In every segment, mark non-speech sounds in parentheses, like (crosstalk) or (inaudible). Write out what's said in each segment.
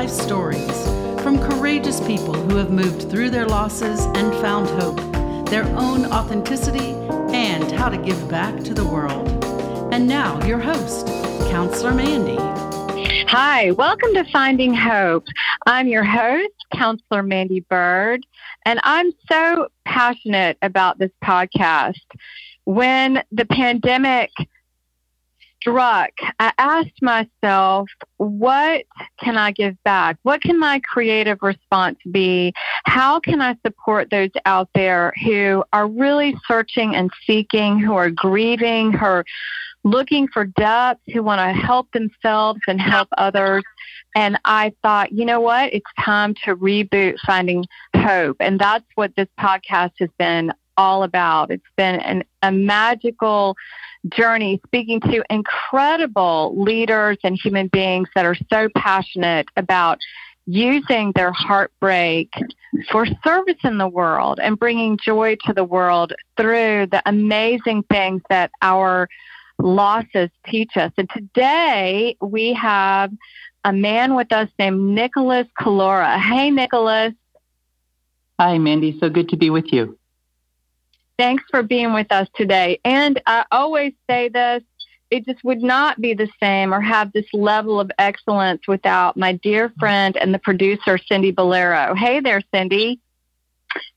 life stories from courageous people who have moved through their losses and found hope, their own authenticity, and how to give back to the world. And now, your host, Counselor Mandy. Hi, welcome to Finding Hope. I'm your host, Counselor Mandy Bird, and I'm so passionate about this podcast. When the pandemic struck, I asked myself, what can I give back? What can my creative response be? How can I support those out there who are really searching and seeking, who are grieving, who are looking for depth, who want to help themselves and help others? And I thought, you know what? It's time to reboot Finding Hope. And that's what this podcast has been all about. It's been an, a magical journey speaking to incredible leaders and human beings that are so passionate about using their heartbreak for service in the world and bringing joy to the world through the amazing things that our losses teach us. And today we have a man with us named Nicholas Collura. Hey, Nicholas. Hi, Mandy. So good to be with you. Thanks for being with us today. And I always say this it just would not be the same or have this level of excellence without my dear friend and the producer, Cindy Bolero. Hey there, Cindy.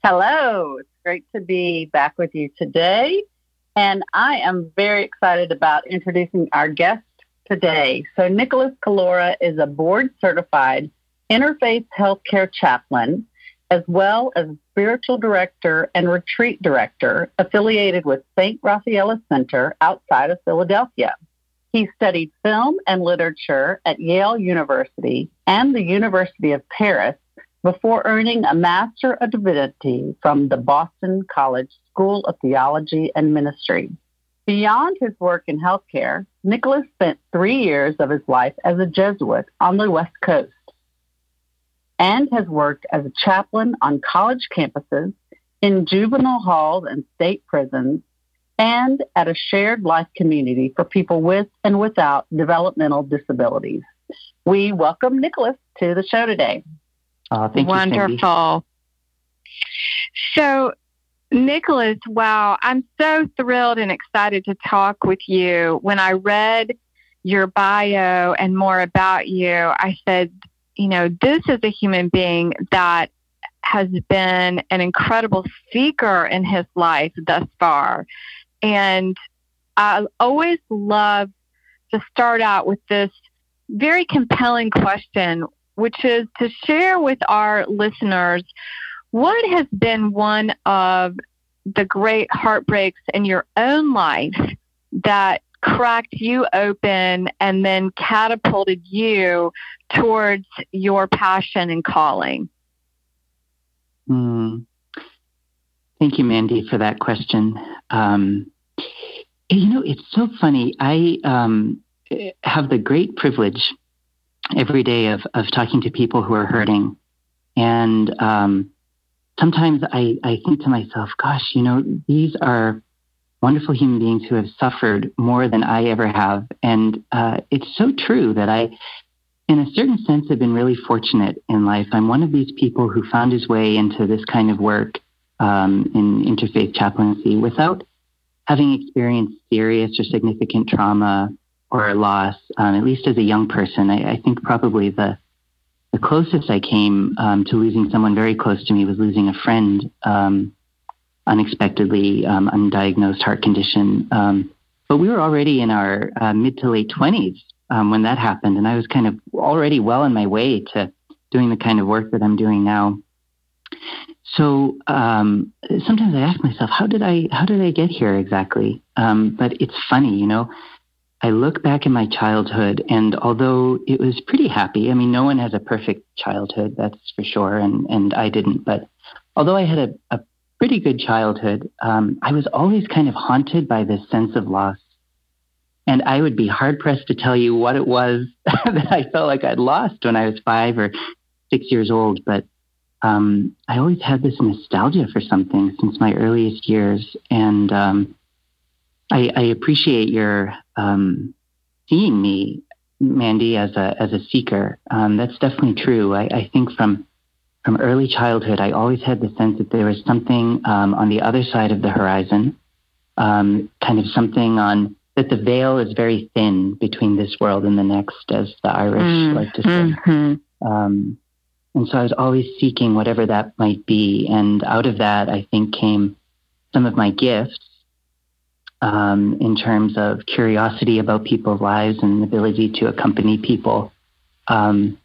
Hello. It's great to be back with you today. And I am very excited about introducing our guest today. So, Nicholas Collura is a board certified interfaith healthcare chaplain as well as spiritual director and retreat director affiliated with St. Raphaela Center outside of Philadelphia. He studied film and literature at Yale University and the University of Paris before earning a Master of Divinity from the Boston College School of Theology and Ministry. Beyond his work in healthcare, Nicholas spent three years of his life as a Jesuit on the West Coast and has worked as a chaplain on college campuses, in juvenile halls and state prisons, and at a shared life community for people with and without developmental disabilities. We welcome Nicholas to the show today. Uh, thank Wonderful. You, so, Nicholas, wow, I'm so thrilled and excited to talk with you. When I read your bio and more about you, I said, you know, this is a human being that has been an incredible seeker in his life thus far. And I always love to start out with this very compelling question, which is to share with our listeners what has been one of the great heartbreaks in your own life that cracked you open and then catapulted you towards your passion and calling? Mm. Thank you, Mandy, for that question. Um, you know, it's so funny. I um, have the great privilege every day of, of talking to people who are hurting. And um, sometimes I, I think to myself, gosh, you know, these are wonderful human beings who have suffered more than I ever have. And uh, it's so true that I, in a certain sense, have been really fortunate in life. I'm one of these people who found his way into this kind of work um, in interfaith chaplaincy without having experienced serious or significant trauma or loss, um, at least as a young person. I, I, think probably the the closest I came um, to losing someone very close to me was losing a friend um, unexpectedly um, undiagnosed heart condition. Um, but we were already in our uh, mid to late 20s um, when that happened. And I was kind of already well on my way to doing the kind of work that I'm doing now. So um, sometimes I ask myself, how did I how did I get here exactly? Um, but it's funny, you know. I look back in my childhood, and although it was pretty happy, I mean, no one has a perfect childhood, that's for sure, and and I didn't. But although I had a, a pretty good childhood, um, I was always kind of haunted by this sense of loss. And I would be hard pressed to tell you what it was (laughs) that I felt like I'd lost when I was five or six years old. But um, I always had this nostalgia for something since my earliest years, and um, I, I, appreciate your um, seeing me, Mandy, as a as a seeker. Um, that's definitely true. I, I, think from from early childhood, I always had the sense that there was something um, on the other side of the horizon, um, kind of something on that the veil is very thin between this world and the next, as the Irish mm, like to say. Mm-hmm. Um, and so I was always seeking whatever that might be. And out of that, I think came some of my gifts um, in terms of curiosity about people's lives and the ability to accompany people. Um,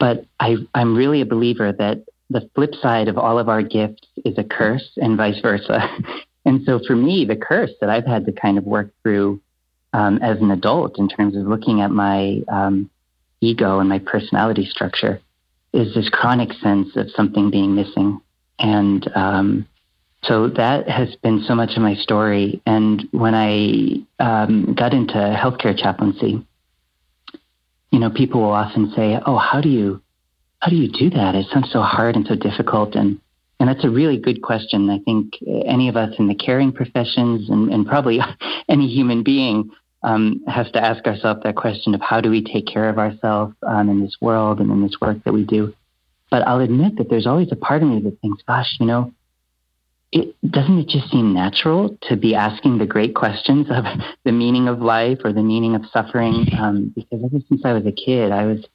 but I, I'm really a believer that the flip side of all of our gifts is a curse and vice versa. (laughs) and so for me, the curse that I've had to kind of work through um, as an adult in terms of looking at my um, ego and my personality structure is this chronic sense of something being missing. And um, so that has been so much of my story. And when I um, got into healthcare chaplaincy, you know, people will often say, "Oh, how do you, how do you do that? It sounds so hard and so difficult." And and that's a really good question. I think any of us in the caring professions and, and probably (laughs) any human being um, has to ask ourselves that question of how do we take care of ourselves um, in this world and in this work that we do. But I'll admit that there's always a part of me that thinks, gosh, you know, it doesn't it just seem natural to be asking the great questions of (laughs) the meaning of life or the meaning of suffering? Um, because ever since I was a kid, I was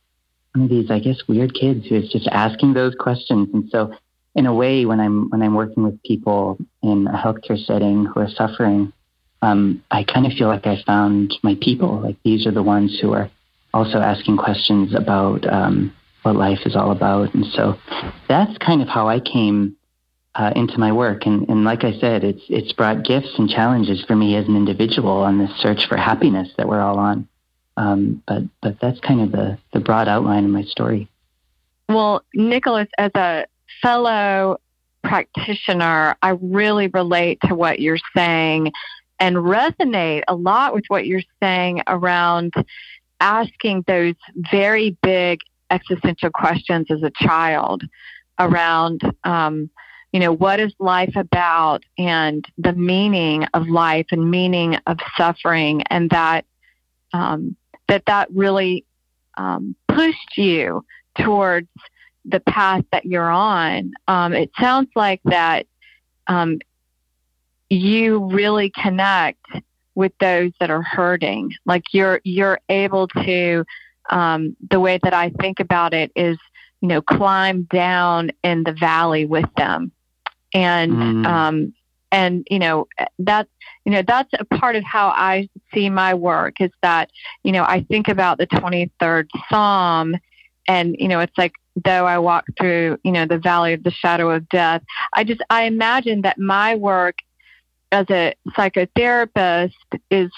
one of these, I guess, weird kids who is just asking those questions. And so, in a way, when I'm when I'm working with people in a healthcare setting who are suffering, um, I kind of feel like I found my people. Like these are the ones who are also asking questions about um, what life is all about. And so that's kind of how I came uh, into my work. And, and like I said, it's it's brought gifts and challenges for me as an individual on this search for happiness that we're all on. Um, but but that's kind of the the broad outline of my story. Well, Nicholas, as a fellow practitioner, I really relate to what you're saying and resonate a lot with what you're saying around asking those very big existential questions as a child around um, you know what is life about and the meaning of life and meaning of suffering and that um, that that really um, pushed you towards the path that you're on um, it sounds like that um, you really connect with those that are hurting. Like you're you're able to um, the way that I think about it is, you know, climb down in the valley with them, and mm. um, and you know that's you know that's a part of how I see my work is that you know I think about the twenty third Psalm, and you know it's like though I walk through you know the valley of the shadow of death, I just I imagine that my work as a psychotherapist is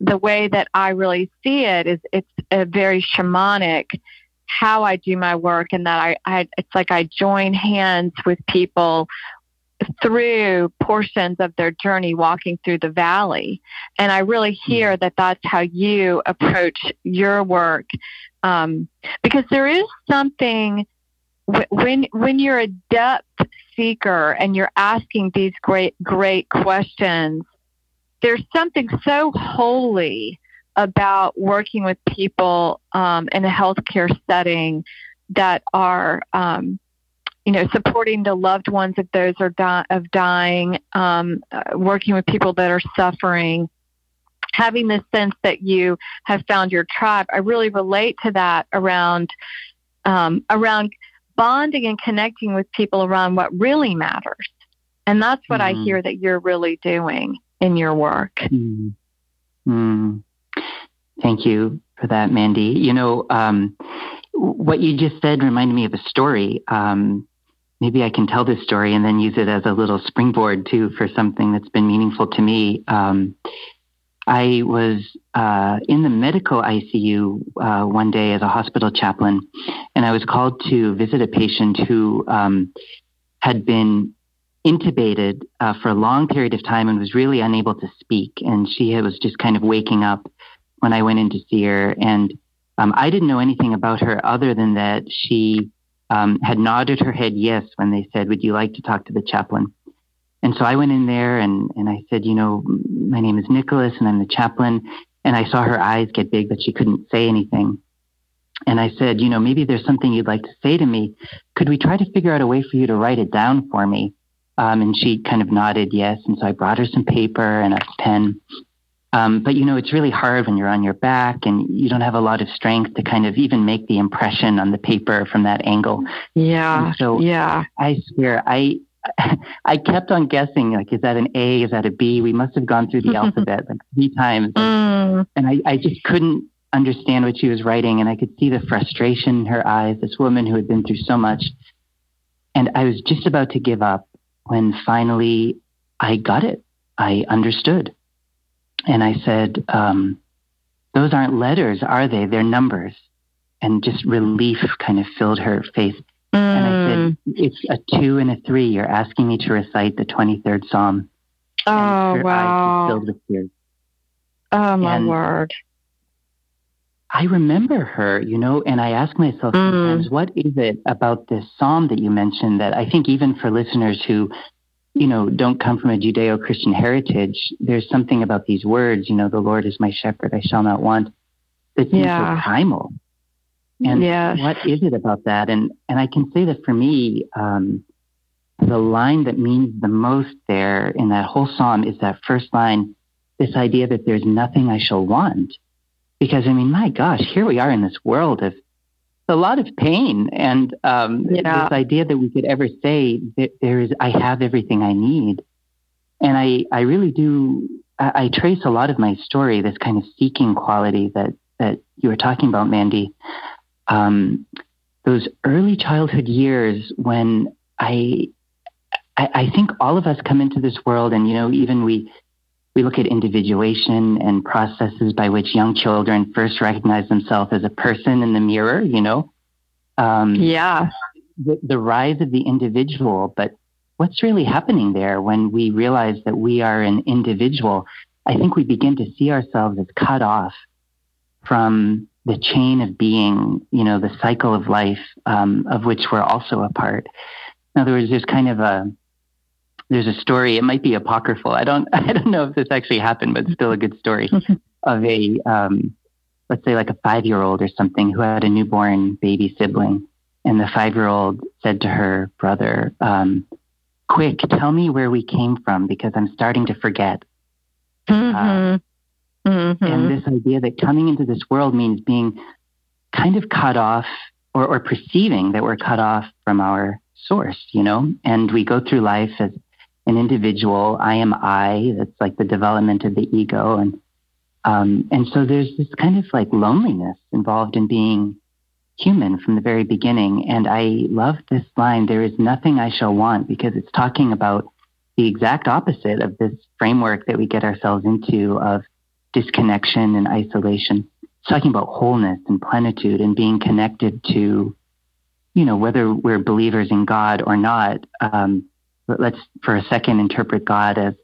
the way that I really see it is it's a very shamanic how I do my work and that I, I it's like I join hands with people through portions of their journey walking through the valley and I really hmm. hear that that's how you approach your work um, because there is something when when you're a depth seeker and you're asking these great great questions there's something so holy about working with people um, in a healthcare setting that are um, you know supporting the loved ones of those are di- of dying um, uh, working with people that are suffering having this sense that you have found your tribe i really relate to that around um, around bonding and connecting with people around what really matters. And that's what mm-hmm. I hear that you're really doing in your work. Mm-hmm. Mm. Thank you for that, Mandy. You know, um, what you just said reminded me of a story. Um, maybe I can tell this story and then use it as a little springboard too for something that's been meaningful to me. Um, I was uh, in the medical ICU uh, one day as a hospital chaplain, and I was called to visit a patient who um, had been intubated uh, for a long period of time and was really unable to speak. And she was just kind of waking up when I went in to see her. And um, I didn't know anything about her other than that she um, had nodded her head yes when they said, Would you like to talk to the chaplain? And so I went in there and, and I said, You know, my name is Nicholas and I'm the chaplain. And I saw her eyes get big, but she couldn't say anything. And I said, You know, maybe there's something you'd like to say to me. Could we try to figure out a way for you to write it down for me? Um, and she kind of nodded yes. And so I brought her some paper and a pen. Um, but you know, it's really hard when you're on your back and you don't have a lot of strength to kind of even make the impression on the paper from that angle. Yeah. And so yeah. I swear, I (laughs) I kept on guessing, like, is that an A? Is that a B? We must have gone through the (laughs) alphabet like three times. Mm. And I, I just couldn't understand what she was writing. And I could see the frustration in her eyes, this woman who had been through so much. And I was just about to give up when finally I got it. I understood. And I said, um, Those aren't letters, are they? They're numbers. And just relief kind of filled her face. Mm. And I said, It's a two and a three. You're asking me to recite the 23rd Psalm. Oh, and her wow. just filled with tears. Oh, my and- word. I remember her, you know, and I ask myself Mm. sometimes, what is it about this psalm that you mentioned that I think even for listeners who, you know, don't come from a Judeo Christian heritage, there's something about these words, you know, the Lord is my shepherd, I shall not want, that seems Yeah. so primal. And Yes. what is it about that? And and I can say that for me, um, the line that means the most there in that whole psalm is that first line, this idea that there's nothing I shall want. Because I mean, my gosh, here we are in this world of a lot of pain, and um, Yeah. this idea that we could ever say that there is, I have everything I need, and I, I really do. I, I trace a lot of my story, this kind of seeking quality that that you were talking about, Mandy. Um, those early childhood years when I, I, I think all of us come into this world, and you know, even we we look at individuation and processes by which young children first recognize themselves as a person in the mirror, you know, um, Yeah. the, the rise of the individual. But what's really happening there when we realize that we are an individual? I think we begin to see ourselves as cut off from the chain of being, you know, the cycle of life um, of which we're also a part. In other words, there's kind of a there's a story. It might be apocryphal. I don't (laughs) I don't know if this actually happened, but it's still a good story (laughs) of a um, let's say like a five year old or something who had a newborn baby sibling, and the five year old said to her brother, um, "Quick, tell me where we came from because I'm starting to forget." Mhm. Mhm. And this idea that coming into this world means being kind of cut off or, or perceiving that we're cut off from our source, you know, and we go through life as an individual. I am I. That's like the development of the ego. And, um, and so there's this kind of like loneliness involved in being human from the very beginning. And I love this line, there is nothing I shall want because it's talking about the exact opposite of this framework that we get ourselves into of disconnection and isolation. It's talking about wholeness and plenitude and being connected to, you know, whether we're believers in God or not. Um, let's for a second interpret God as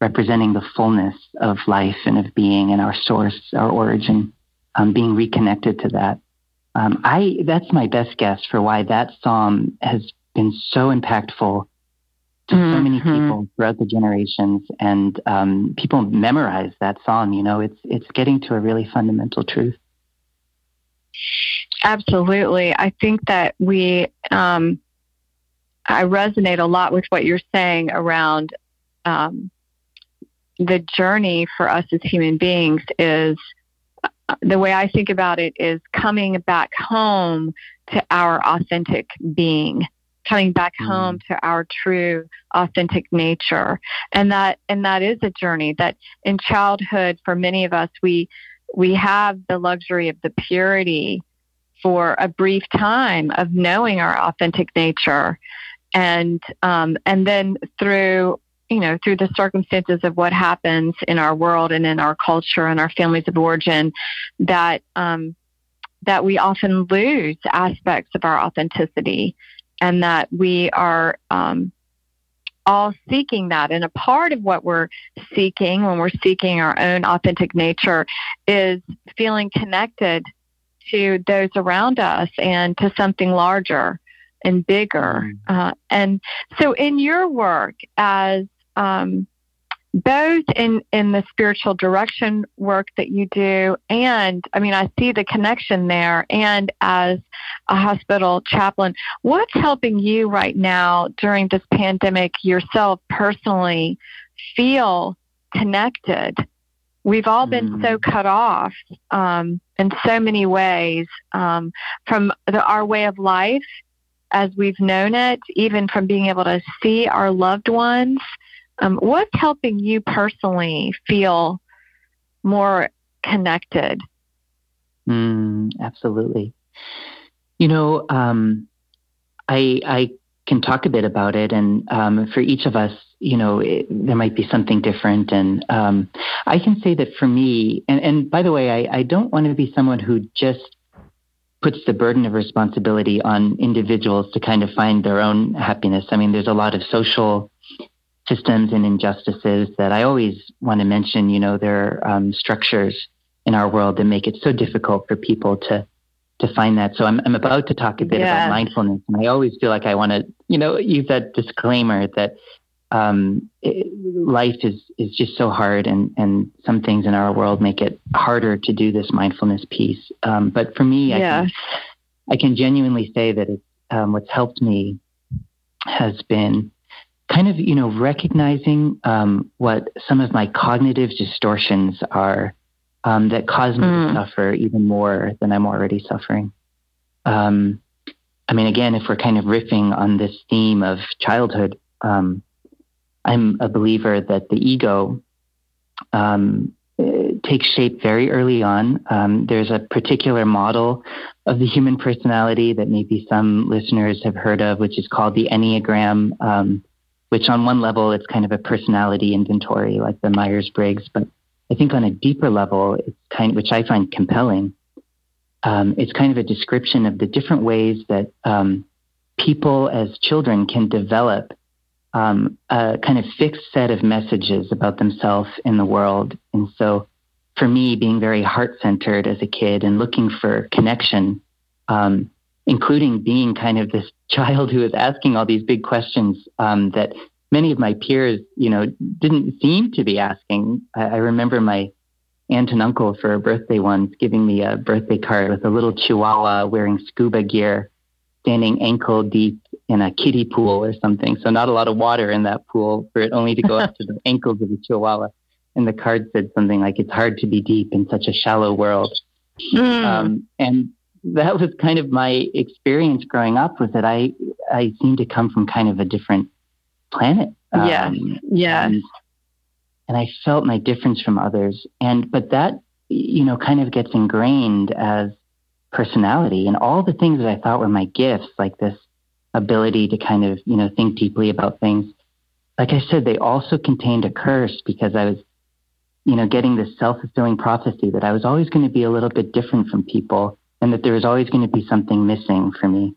representing the fullness of life and of being and our source, our origin, um, being reconnected to that. Um, I that's my best guess for why that psalm has been so impactful to so many Mhm. people throughout the generations, and um, people memorize that psalm. You know, it's it's getting to a really fundamental truth. Absolutely. I think that we, um, I resonate a lot with what you're saying around um, the journey for us as human beings is uh, the way I think about it is coming back home to our authentic being coming back Mm. home to our true authentic nature and that and that is a journey that in childhood for many of us we we have the luxury of the purity for a brief time of knowing our authentic nature and um, and then through you know through the circumstances of what happens in our world and in our culture and our families of origin that um, that we often lose aspects of our authenticity and that we are um, all seeking that. And a part of what we're seeking when we're seeking our own authentic nature is feeling connected to those around us and to something larger and bigger. Mm-hmm. Uh, and so, in your work as um, both in in the spiritual direction work that you do and i mean i see the connection there and as a hospital chaplain what's helping you right now during this pandemic yourself personally feel connected we've all been mm. so cut off um, in so many ways um, from the, our way of life as we've known it even from being able to see our loved ones um, what's helping you personally feel more connected? Mm, absolutely. You know, um, I I can talk a bit about it, and um, for each of us, you know, it, there might be something different. And um, I can say that for me, and, and by the way, I, I don't want to be someone who just puts the burden of responsibility on individuals to kind of find their own happiness. I mean, there's a lot of social systems and injustices that I always want to mention. You know, there are um, structures in our world that make it so difficult for people to to find that. So I'm I'm about to talk a bit yeah. about mindfulness, and I always feel like I want to, you know, use that disclaimer that um, it, life is is just so hard, and and some things in our world make it harder to do this mindfulness piece. Um, but for me, I can I can genuinely say that it's um, what's helped me has been kind of, you know, recognizing um, what some of my cognitive distortions are um, that cause me mm. to suffer even more than I'm already suffering. Um, I mean, again, if we're kind of riffing on this theme of childhood, um, I'm a believer that the ego um, takes shape very early on. Um, there's a particular model of the human personality that maybe some listeners have heard of, which is called the Enneagram. Um, which on one level it's kind of a personality inventory like the Myers-Briggs, but I think on a deeper level, it's kind of, which I find compelling. Um, it's kind of a description of the different ways that um, people as children can develop um, a kind of fixed set of messages about themselves in the world. And so, for me, being very heart centered as a kid and looking for connection, um, including being kind of this (laughs) child who is asking all these big questions um, that many of my peers, you know, didn't seem to be asking. I, I remember my aunt and uncle for a birthday once giving me a birthday card with a little chihuahua wearing scuba gear, standing ankle deep in a kiddie pool or something. So not a lot of water in that pool for it only to go up to the (laughs) ankles of the chihuahua. And the card said something like, "It's hard to be deep in such a shallow world." Mm. Um, and that was kind of my experience growing up was that I I seemed to come from kind of a different planet. Um, yeah. Yeah. And, and I felt my difference from others. And but that you know kind of gets ingrained as personality and all the things that I thought were my gifts, like this ability to kind of, you know, think deeply about things. Like I said, they also contained a curse because I was, you know, getting this self fulfilling prophecy that I was always going to be a little bit different from people and that there was always going to be something missing for me.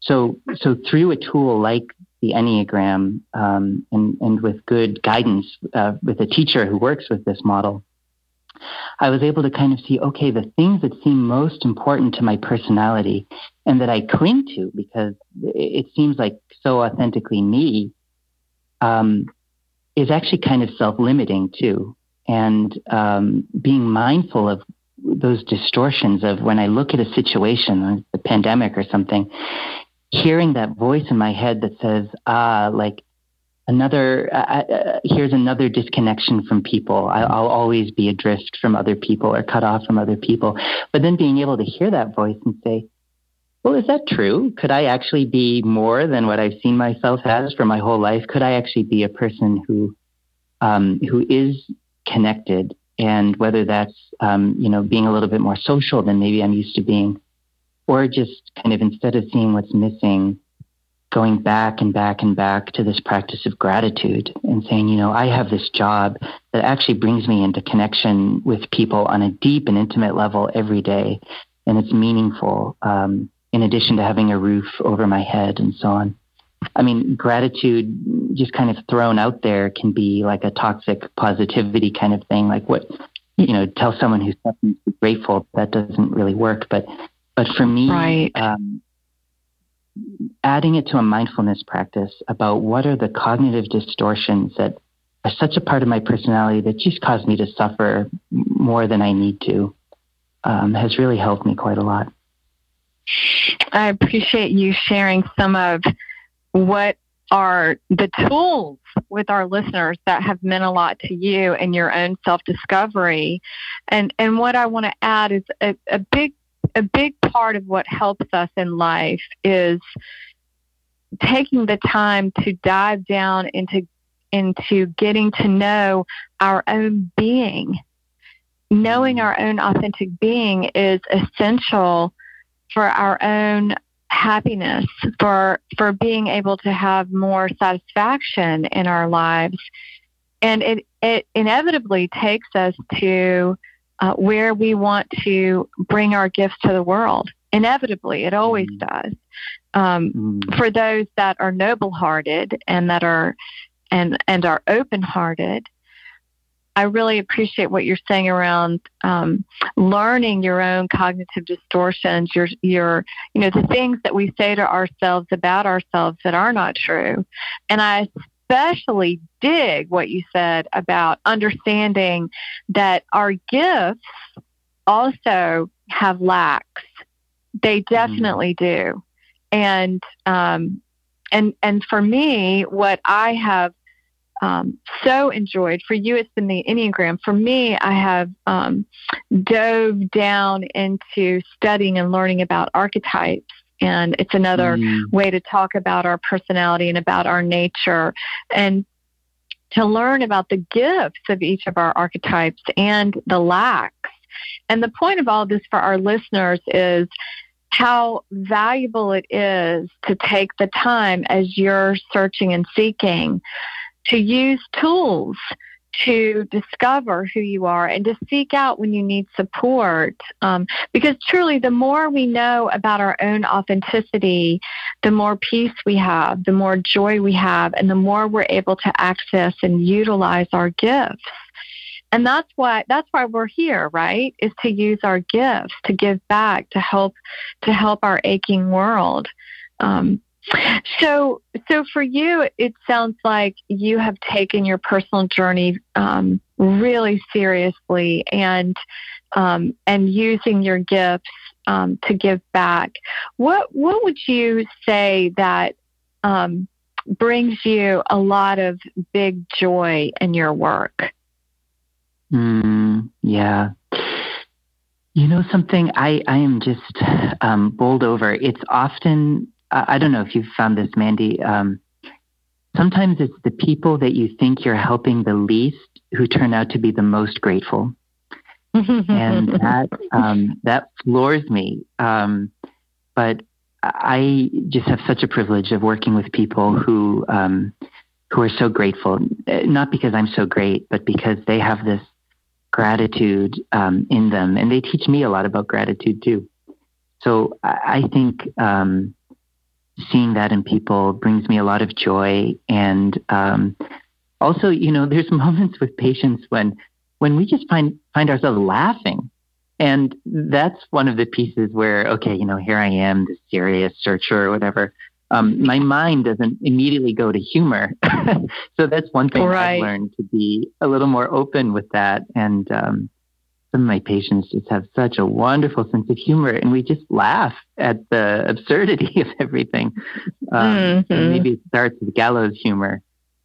So, so through a tool like the Enneagram um, and, and with good guidance uh, with a teacher who works with this model, I was able to kind of see, okay, the things that seem most important to my personality and that I cling to because it seems like so authentically me um, is actually kind of self limiting too. And um, being mindful of those distortions of when I look at a situation, like the pandemic or something, hearing that voice in my head that says, ah, like another, uh, uh, here's another disconnection from people. I, I'll always be adrift from other people or cut off from other people. But then being able to hear that voice and say, well, is that true? Could I actually be more than what I've seen myself as for my whole life? Could I actually be a person who, um, who is connected and whether that's um, you know being a little bit more social than maybe I'm used to being, or just kind of instead of seeing what's missing, going back and back and back to this practice of gratitude and saying, you know, I have this job that actually brings me into connection with people on a deep and intimate level every day, and it's meaningful. Um, in addition to having a roof over my head and so on. I mean, gratitude just kind of thrown out there can be like a toxic positivity kind of thing. Like what, you know, tell someone who's grateful. That doesn't really work. But, but for me, right. Um, adding it to a mindfulness practice about what are the cognitive distortions that are such a part of my personality that just cause me to suffer more than I need to um, has really helped me quite a lot. I appreciate you sharing some of what are the tools with our listeners that have meant a lot to you and your own self-discovery. And and what I want to add is a, a big a big part of what helps us in life is taking the time to dive down into into getting to know our own being. Knowing our own authentic being is essential for our own happiness, for for being able to have more satisfaction in our lives. And it, it inevitably takes us to uh, where we want to bring our gifts to the world. Inevitably, it always mm. does. Um, mm. For those that are noble-hearted and that are and and are open-hearted, I really appreciate what you're saying around um, learning your own cognitive distortions, your your you know the things that we say to ourselves about ourselves that are not true, and I especially dig what you said about understanding that our gifts also have lacks. They mm-hmm. definitely mm-hmm. do, and um, and and for me, what I have um, so enjoyed. For you, it's been the Enneagram. For me, I have um, dove down into studying and learning about archetypes. And it's another mm. way to talk about our personality and about our nature and to learn about the gifts of each of our archetypes and the lacks. And the point of all this for our listeners is how valuable it is to take the time as you're searching and seeking to use tools to discover who you are and to seek out when you need support. Um, because truly, the more we know about our own authenticity, the more peace we have, the more joy we have, and the more we're able to access and utilize our gifts. And that's why that's why we're here, right? Is to use our gifts to give back, to help to help our aching world. Um, so, so for you, it sounds like you have taken your personal journey um, really seriously, and um, and using your gifts um, to give back. What what would you say that um, brings you a lot of big joy in your work? Mm, yeah. You know something, I, I am just um, bowled over. It's often I, don't know if you've found this, Mandy. Um, sometimes it's the people that you think you're helping the least who turn out to be the most grateful. and (laughs) that um, that floors me. Um, but I just have such a privilege of working with people who um, who are so grateful, not because I'm so great, but because they have this gratitude um, in them, and they teach me a lot about gratitude too. So I, I think um, seeing that in people brings me a lot of joy. And um, also, you know, (laughs) there's moments with patients when when we just find find ourselves laughing. And that's one of the pieces where, okay, you know, here I am, the serious searcher or whatever. Um, my mind doesn't immediately go to humor. (laughs) so that's one thing right. I've learned to be a little more open with that. And um, some of my patients just have such a wonderful sense of humor, and we just laugh at the (laughs) absurdity of everything. Um, mm-hmm. maybe it starts with gallows humor,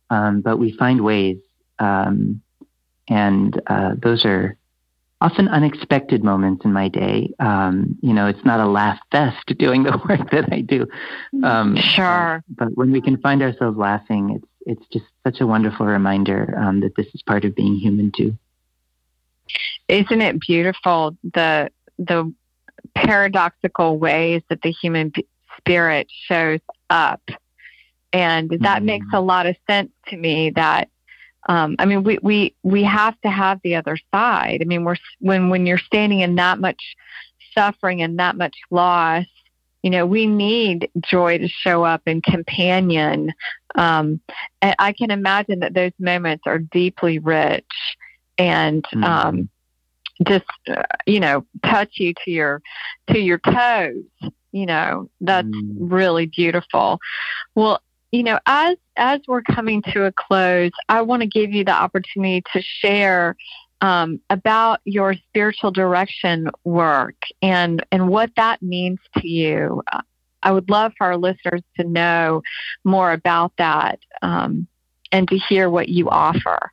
um, but we find ways, um, and uh, those are often unexpected moments in my day. Um, you know, it's not a laugh fest (laughs) doing the work that I do. Um, sure. But when we can find ourselves laughing, it's it's just such a wonderful reminder um, that this is part of being human too. Isn't it beautiful the the paradoxical ways that the human spirit shows up? And that mm. makes a lot of sense to me that um, I mean, we, we, we have to have the other side. I mean, we're, when, when you're standing in that much suffering and that much loss, you know, we need joy to show up and companion. Um, and I can imagine that those moments are deeply rich and mm-hmm. um, just uh, you know touch you to your to your toes You know, that's mm. really beautiful. Well, you know, as as we're coming to a close, I want to give you the opportunity to share um, about your spiritual direction work and and what that means to you. I would love for our listeners to know more about that um, and to hear what you offer.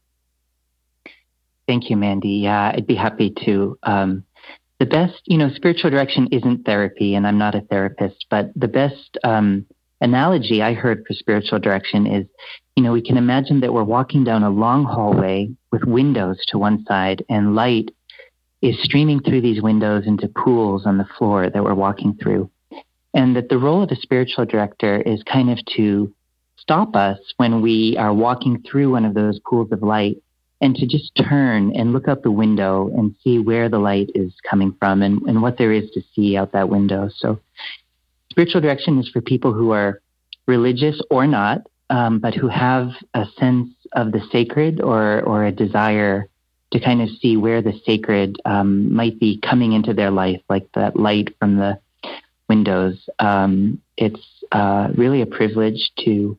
Thank you, Mandy. Yeah, I'd be happy to. Um, the best, you know, spiritual direction isn't therapy, and I'm not a therapist, but the best um, analogy I heard for spiritual direction is, you know, we can imagine that we're walking down a long hallway with windows to one side, and light is streaming through these windows into pools on the floor that we're walking through. And that the role of a spiritual director is kind of to stop us when we are walking through one of those pools of light and to just turn and look out the window and see where the light is coming from and, and what there is to see out that window. So, spiritual direction is for people who are religious or not, um, but who have a sense of the sacred or, or a desire to kind of see where the sacred um, might be coming into their life, like that light from the windows. Um, it's uh, really a privilege to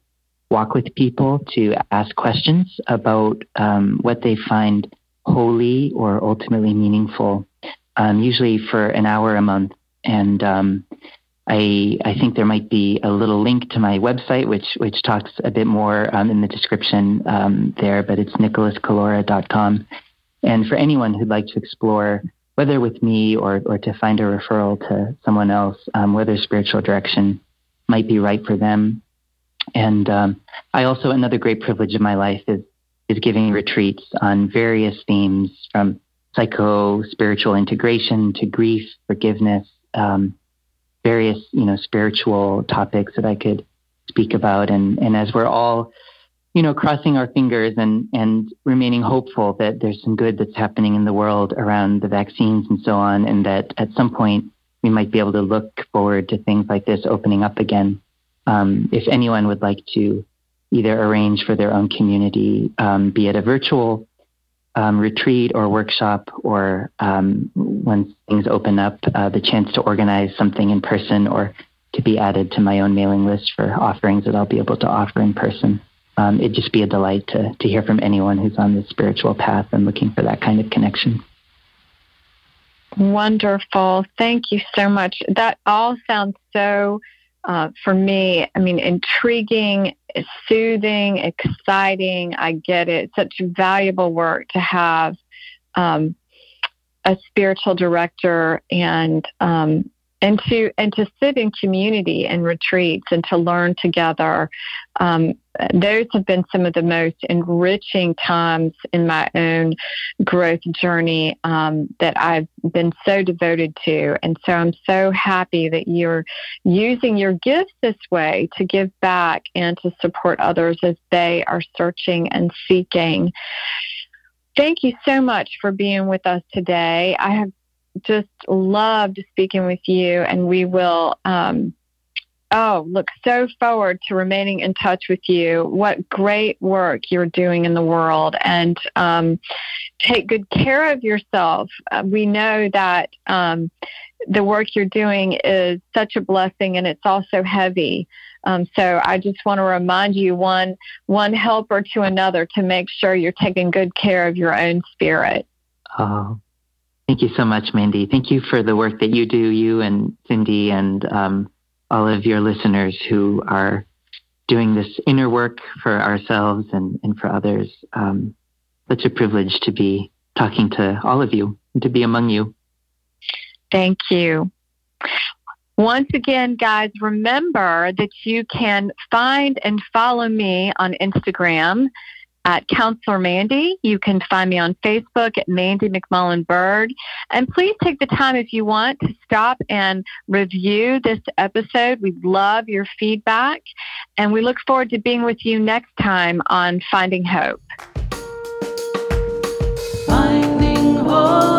walk with people, to ask questions about um, what they find holy or ultimately meaningful, um, usually for an hour a month. And um, I, I think there might be a little link to my website, which which talks a bit more um, in the description um, there, but it's nicholascollura.com. And for anyone who'd like to explore, whether with me or, or to find a referral to someone else, um, whether spiritual direction might be right for them, and um, I also another great privilege of my life is is giving retreats on various themes from psycho spiritual integration to grief, forgiveness, um, various you know spiritual topics that I could speak about. And and as we're all you know crossing our fingers and and remaining hopeful that there's some good that's happening in the world around the vaccines and so on, and that at some point we might be able to look forward to things like this opening up again um, if anyone would like to either arrange for their own community, um, be it a virtual um, retreat or workshop, or um, when things open up, uh, the chance to organize something in person or to be added to my own mailing list for offerings that I'll be able to offer in person. Um, it'd just be a delight to, to hear from anyone who's on the spiritual path and looking for that kind of connection. Wonderful. Thank you so much. That all sounds so uh, for me, I mean, intriguing, soothing, exciting. I get it. Such valuable work to have um, a spiritual director and um, and to and to sit in community and retreats and to learn together. Um, those have been some of the most enriching times in my own growth journey um, that I've been so devoted to, and so I'm so happy that you're using your gifts this way to give back and to support others as they are searching and seeking. Thank you so much for being with us today. I have just loved speaking with you, and we will. Um, oh, look so forward to remaining in touch with you. What great work you're doing in the world, and um, take good care of yourself. Uh, we know that um, the work you're doing is such a blessing, and it's also heavy. Um, so I just want to remind you one one helper to another to make sure you're taking good care of your own spirit. Oh, Thank you so much, Mandy. Thank you for the work that you do, you and Cindy, and um, all of your listeners who are doing this inner work for ourselves and, and for others. Um, such a privilege to be talking to all of you and to be among you. Thank you. Once again, guys, remember that you can find and follow me on Instagram at Counselor Mandy. You can find me on Facebook at Mandy McMullen Bird. And please take the time, if you want, to stop and review this episode. We love your feedback, and we look forward to being with you next time on Finding Hope. Finding Hope.